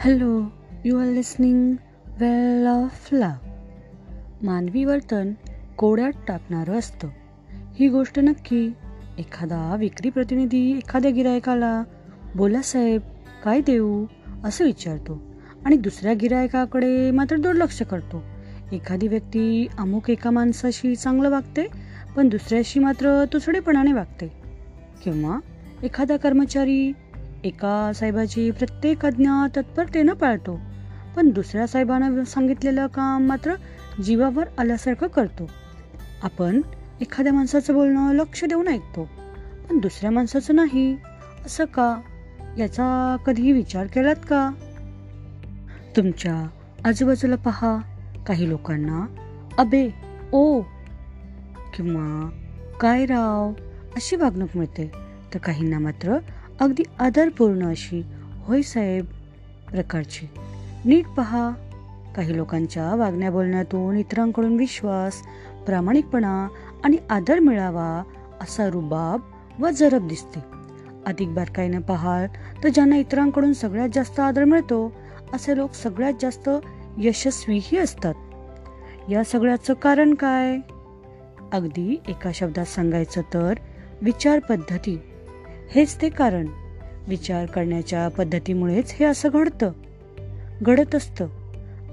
Hello you are listening well of love मानवी वर्तन कोड्यात टाकणारं असतं. ही गोष्ट नक्की एखादा विक्री प्रतिनिधी एखाद्या गिरायकाला बोला साहेब काय देऊ? असं विचारतो आणि दुसऱ्या गिरायकाकडे मात्र दुर्लक्ष करतो. एखादी व्यक्ती अमुक एका माणसाशी चांगलं वागते पण दुसऱ्याशी मात्र तुसडेपणाने वागते. किंवा एखादा कर्मचारी एका साहेबाची प्रत्येक आज्ञा तत्परतेनं पाळतो पण दुसऱ्या साहेबानं सांगितलेलं काम मात्र जीवावर आल्यासारखं करतो. आपण एखाद्या माणसाचं बोलणं लक्ष देऊन ऐकतो पण दुसऱ्या माणसाचं नाही असं का? याचा कधीही विचार केलात का? तुमच्या आजूबाजूला पहा काही लोकांना अबे ओ किंवा काय राव अशी वागणूक मिळते. तर काहींना मात्र अगदी आदरपूर्ण अशी होय साहेब प्रकारची. नीट पहा काही लोकांच्या वागण्या बोलण्यातून इतरांकडून विश्वास प्रामाणिकपणा आणि आदर मिळावा असा रुबाब व जरब दिसते. अधिक बारकाईनं पाहाल तर ज्यांना इतरांकडून सगळ्यात जास्त आदर मिळतो असे लोक सगळ्यात जास्त यशस्वीही असतात. या सगळ्याचं कारण काय? अगदी एका शब्दात सांगायचं तर विचार पद्धती. हेच ते कारण. विचार करण्याच्या पद्धतीमुळेच हे असं घडतं. घडत असतं.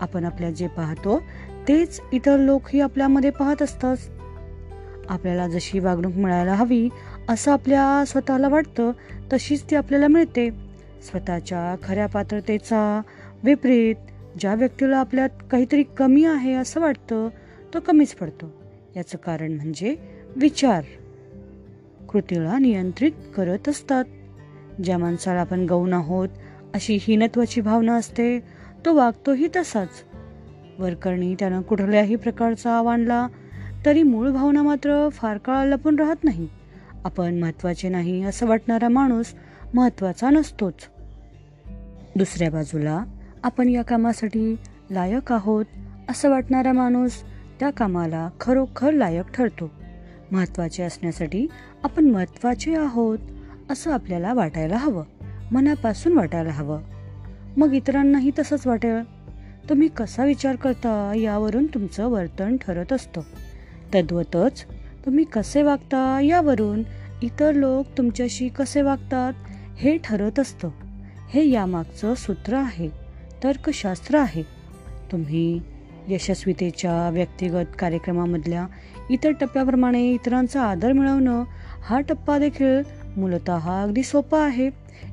आपण आपल्या जे पाहतो तेच इतर लोकही आपल्यामध्ये पाहत असतात. आपल्याला जशी वागणूक मिळायला हवी असं आपल्या स्वतःला वाटतं तशीच ती आपल्याला मिळते. स्वतःच्या खऱ्या पात्रतेचा विपरीत ज्या व्यक्तीला आपल्यात काहीतरी कमी आहे असं वाटतं तो कमीच पडतो. याचं कारण म्हणजे विचार. कृतीला नियंत्रित करत असतात. ज्या माणसाला आपण गौण आहोत अशी हीनत्वाची भावना असते तो वागतोही तसाच. वरकरणी त्यानं कुठल्याही प्रकारचा आव्हानला तरी मूळ भावना मात्र फार काळ लपून राहत नाही. आपण महत्त्वाचे नाही असं वाटणारा माणूस महत्त्वाचा नसतोच. दुसऱ्या बाजूला आपण या कामासाठी लायक आहोत असं वाटणारा माणूस त्या कामाला खरोखर लायक ठरतो. महत्त्वाचे असण्यासाठी आपण महत्त्वाचे आहोत असं आपल्याला वाटायला हवं. मनापासून वाटायला हवं. मग इतरांनाही तसंच वाटेल. तुम्ही कसा विचार करता यावरून तुमचं वर्तन ठरत असतं. तद्वतच तुम्ही कसे वागता यावरून इतर लोक तुमच्याशी कसे वागतात हे ठरत असतं. हे यामागचं सूत्र आहे तर्कशास्त्र आहे. तुम्ही यशस्वीतेच्या व्यक्तिगत कार्यक्रमामधल्या इतर टप्प्याप्रमाणे इतरांचा आदर मिळवणं हा टप्पा देखील मूलत अगदी सोपा आहे.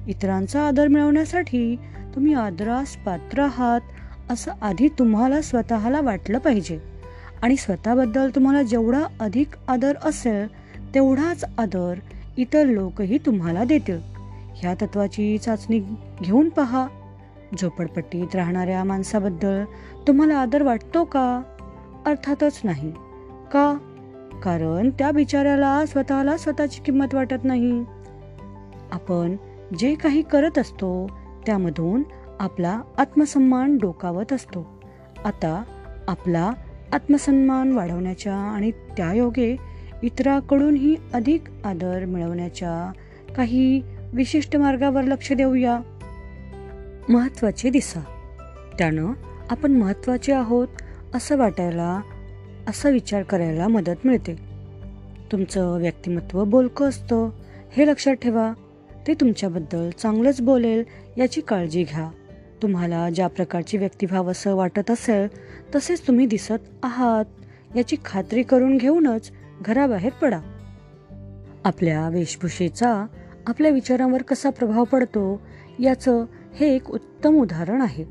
इतरांचा आदर मिळवण्यासाठी तुम्ही आदरास पात्र आहात असं आधी तुम्हाला स्वतःला वाटलं पाहिजे. आणि स्वतःबद्दल तुम्हाला जेवढा अधिक आदर असेल तेवढाच आदर इतर लोकही तुम्हाला देतील. ह्या तत्वाची चाचणी घेऊन पहा. झोपडपट्टीत राहणाऱ्या माणसाबद्दल तुम्हाला आदर वाटतो का? अर्थातच नाही. का? कारण त्या बिचाऱ्याला स्वतःला स्वतःची किंमत वाटत नाही. आपण जे काही करत असतो त्यामधून आपला आत्मसन्मान डोकावत असतो. आता आपला आत्मसन्मान वाढवण्याच्या आणि त्यायोगे इतराकडूनही अधिक आदर मिळवण्याच्या काही विशिष्ट मार्गावर लक्ष देऊया. महत्त्वाचे दिसा. त्यानं आपण महत्त्वाचे आहोत असं वाटायला असा विचार करायला मदत मिळते. तुमचं व्यक्तिमत्व बोलकं असतं हे लक्षात ठेवा. ते तुमच्याबद्दल चांगलंच बोलेल याची काळजी घ्या. तुम्हाला ज्या प्रकारची व्यक्तिभाव असं वाटत असेल तसेच तुम्ही दिसत आहात याची खात्री करून घेऊनच घराबाहेर पडा. आपल्या वेशभूषेचा आपल्या विचारांवर कसा प्रभाव पडतो याचं हे एक उत्तम उदाहरण आहे.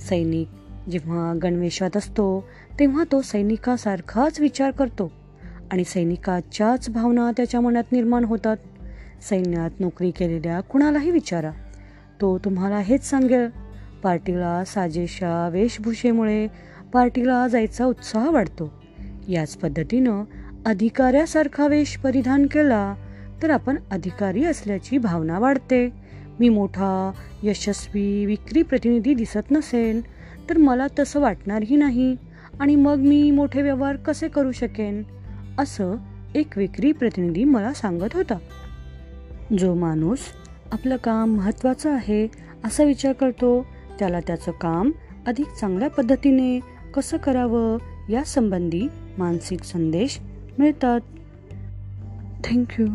सैनिक जेव्हा गणवेशात असतो तेव्हा तो सैनिकासारखाच विचार करतो आणि सैनिकाच्याच भावना त्याच्या मनात निर्माण होतात. सैन्यात नोकरी केलेल्या कुणालाही विचारा. तो तुम्हाला हेच सांगेल पार्टीला साजेशा वेशभूषेमुळे पार्टीला जायचा उत्साह वाढतो. याच पद्धतीनं अधिकाऱ्यासारखा वेश परिधान केला तर आपण अधिकारी असल्याची भावना वाढते. मी मोठा यशस्वी विक्री प्रतिनिधी दिसत नसेन तर मला तसं वाटणारही नाही. आणि मग मी मोठे व्यवहार कसे करू शकेन? असं एक विक्री प्रतिनिधी मला सांगत होता. जो माणूस आपलं काम महत्त्वाचं आहे असा विचार करतो त्याला त्याचं काम अधिक चांगल्या पद्धतीने कसं करावं यासंबंधी मानसिक संदेश मिळतात. थँक्यू.